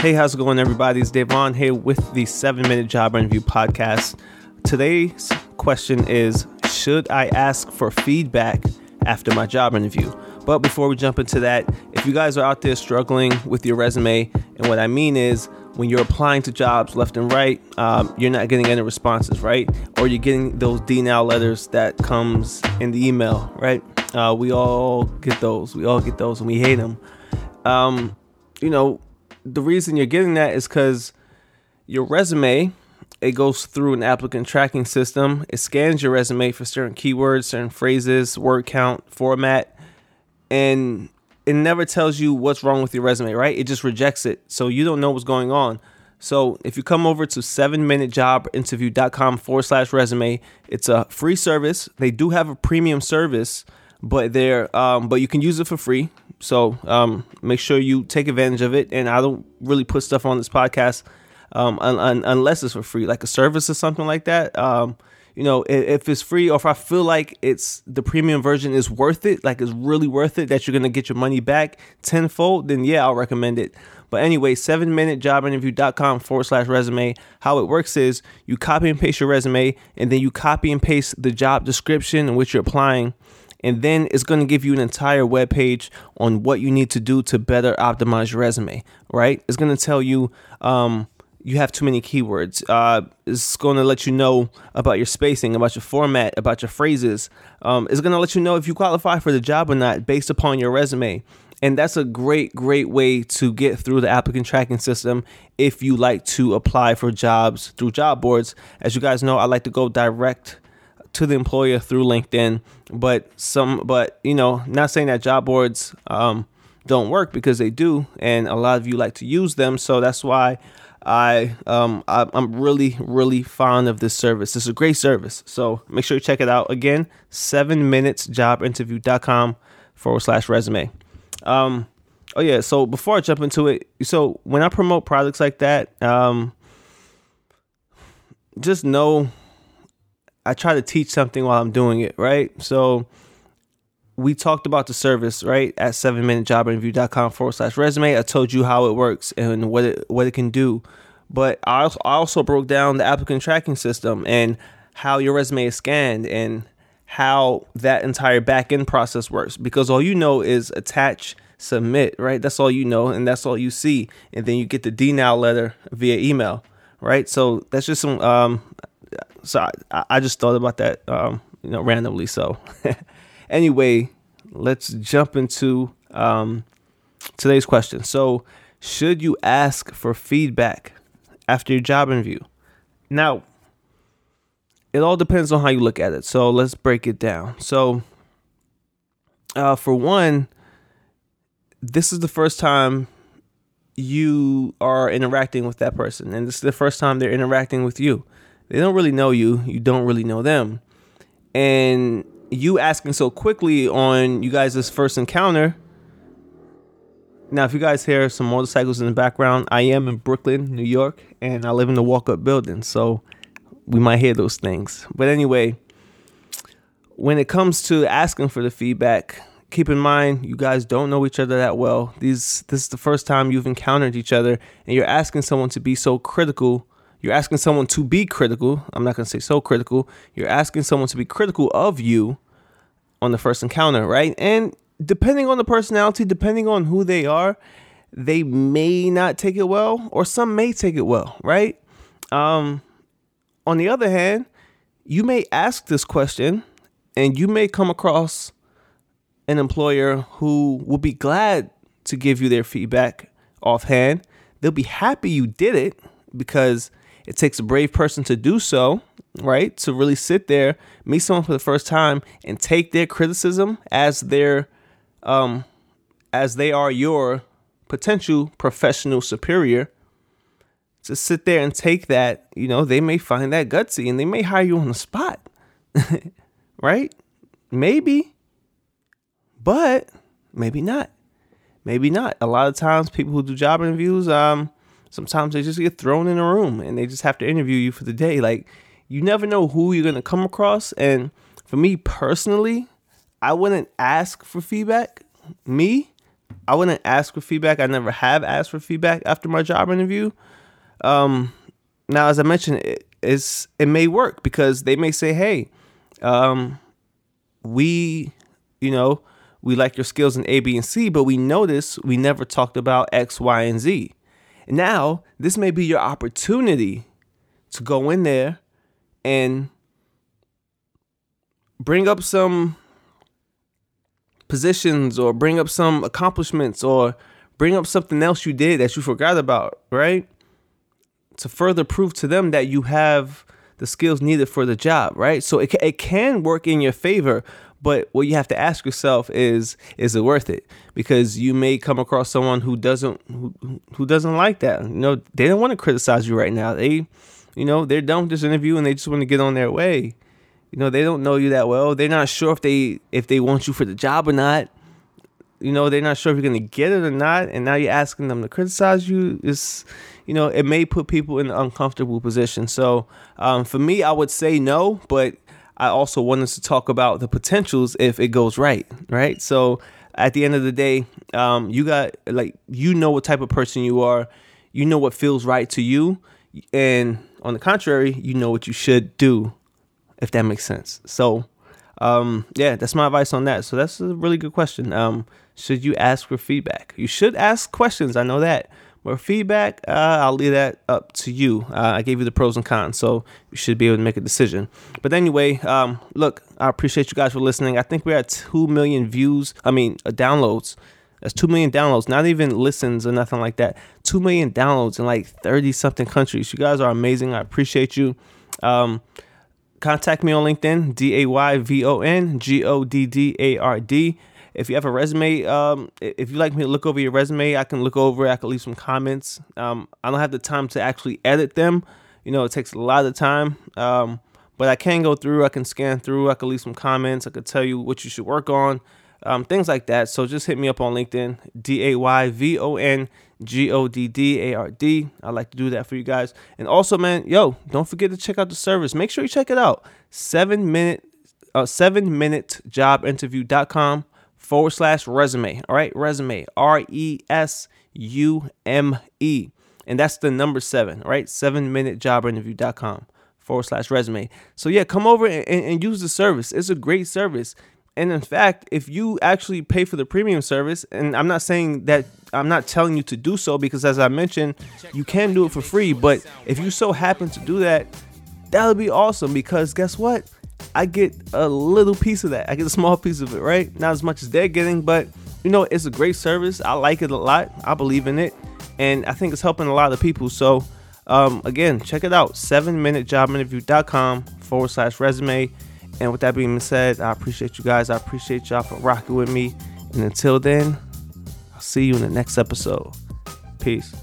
Hey, how's it going, everybody? It's Dayvon here with the seven minute job interview podcast. Today's question is Should I ask for feedback after my job interview? But before we jump into that, if you guys are out there struggling with your resume, and what I mean is when you're applying to jobs left and right, um, you're not getting any responses, right? Or you're getting those denial letters that comes in the email, right? Uh, we all get those. We all get those, and we hate them. Um, you know, the reason you're getting that is because your resume it goes through an applicant tracking system. It scans your resume for certain keywords, certain phrases, word count, format, and it never tells you what's wrong with your resume, right? It just rejects it. So you don't know what's going on. So if you come over to 7minutejobinterview.com forward slash resume, it's a free service. They do have a premium service, but they're um, but you can use it for free. So um, make sure you take advantage of it. And I don't really put stuff on this podcast um, un- un- unless it's for free, like a service or something like that. Um, you know, if, if, it's free or if I feel like it's the premium version is worth it, like it's really worth it that you're gonna get your money back tenfold, then yeah, I'll recommend it. But anyway, seven minute job interview.com forward slash resume. How it works is you copy and paste your resume and then you copy and paste the job description in which you're applying and then it's going to give you an entire web page on what you need to do to better optimize your resume right? It's going to tell you um, you have too many keywords. Uh, it's going to let you know about your spacing about your format about your phrases. Um, it's going to let you know if you qualify for the job or not based upon your resume. And that's a great great way to get through the applicant tracking system if you like to apply for jobs through job boards. As you guys know i like to go direct to the employer through LinkedIn. But some, but you know, not saying that job boards um, don't work because they do, and a lot of you like to use them. So that's why I, um, I am really really fond of this service. It's a great service. So make sure you check it out. Again, seven minutes job jobinterview.com forward slash resume. Um, oh yeah. So before I jump into it, so when I promote products like that, um, just know I try to teach something while I'm doing it, right? So we talked about the service, right? At seven minute job forward slash resume. I told you how it works and what it what it can do. But I also, broke down the applicant tracking system and how your resume is scanned and how that entire back end process works. Because all you know is attach, submit, right? That's all you know and that's all you see. And then you get the denial letter via email, right? So that's just some um, so I, I just thought about that, um, you know, randomly. So anyway, let's jump into um, today's question. So, should you ask for feedback after your job interview? Now, it all depends on how you look at it. So let's break it down. So, uh, for one, this is the first time you are interacting with that person, and this is the first time they're interacting with you. They don't really know you. You don't really know them. And you asking so quickly on you guys' first encounter. Now, if you guys hear some motorcycles in the background, I am in Brooklyn, New York, and I live in the walk up building. So we might hear those things. But anyway, when it comes to asking for the feedback, keep in mind you guys don't know each other that well. These this is the first time you've encountered each other and you're asking someone to be so critical you're asking someone to be critical. I'm not going to say so critical. You're asking someone to be critical of you on the first encounter, right? And depending on the personality, depending on who they are, they may not take it well, or some may take it well, right? Um, on the other hand, you may ask this question and you may come across an employer who will be glad to give you their feedback offhand. They'll be happy you did it because it takes a brave person to do so, right? To really sit there, meet someone for the first time, and take their criticism as their, um, as they are your potential professional superior. To sit there and take that, you know, they may find that gutsy and they may hire you on the spot, right? Maybe, but maybe not. Maybe not. A lot of times, people who do job interviews, um, Sometimes they just get thrown in a room and they just have to interview you for the day. Like you never know who you're gonna come across. And for me personally, I wouldn't ask for feedback. Me, I wouldn't ask for feedback. I never have asked for feedback after my job interview. Um, now, as I mentioned, it, it's it may work because they may say, "Hey, um, we, you know, we like your skills in A, B, and C, but we notice we never talked about X, Y, and Z." now, this may be your opportunity to go in there and bring up some positions or bring up some accomplishments or bring up something else you did that you forgot about, right? To further prove to them that you have the skills needed for the job, right? So it, it can work in your favor, but what you have to ask yourself is is it worth it? Because you may come across someone who doesn't who, who doesn't like that. You know, they don't want to criticize you right now. They you know, they're done with this interview and they just want to get on their way. You know, they don't know you that well. They're not sure if they if they want you for the job or not. You know, they're not sure if you're gonna get it or not. And now you're asking them to criticize you. It's you know, it may put people in an uncomfortable position. So um, for me, I would say no, but I also wanted to talk about the potentials if it goes right, right? So at the end of the day, um, you got like you know what type of person you are, you know what feels right to you, and on the contrary, you know what you should do if that makes sense. So, um, yeah, that's my advice on that. So that's a really good question. Um, should you ask for feedback? You should ask questions. I know that. But feedback, uh, I'll leave that up to you. Uh, I gave you the pros and cons, so you should be able to make a decision. But anyway, um, look, I appreciate you guys for listening. I think we're at two million views. I mean, uh, downloads. That's two million downloads, not even listens or nothing like that. Two million downloads in like thirty something countries. You guys are amazing. I appreciate you. Um, contact me on LinkedIn, D A Y V O N G O D D A R D. If you have a resume, um, if you like me to look over your resume, I can look over. It. I can leave some comments. Um, I don't have the time to actually edit them. You know, it takes a lot of time. Um, but I can go through. I can scan through. I can leave some comments. I could tell you what you should work on. Um, things like that. So just hit me up on LinkedIn, D A Y V O N G O D D A R D. I like to do that for you guys. And also, man, yo, don't forget to check out the service. Make sure you check it out. Seven minute, uh, seven minute job interview.com forward slash resume. All right, resume, R E S U M E. And that's the number seven, all right? Seven minute job interview.com forward slash resume. So, yeah, come over and, and use the service. It's a great service. And in fact, if you actually pay for the premium service, and I'm not saying that I'm not telling you to do so because as I mentioned, you can do it for free, but if you so happen to do that, that would be awesome because guess what? I get a little piece of that. I get a small piece of it, right? Not as much as they're getting, but you know, it's a great service. I like it a lot. I believe in it. And I think it's helping a lot of people. So, um, again, check it out 7minutejobinterview.com forward slash resume. And with that being said, I appreciate you guys. I appreciate y'all for rocking with me. And until then, I'll see you in the next episode. Peace.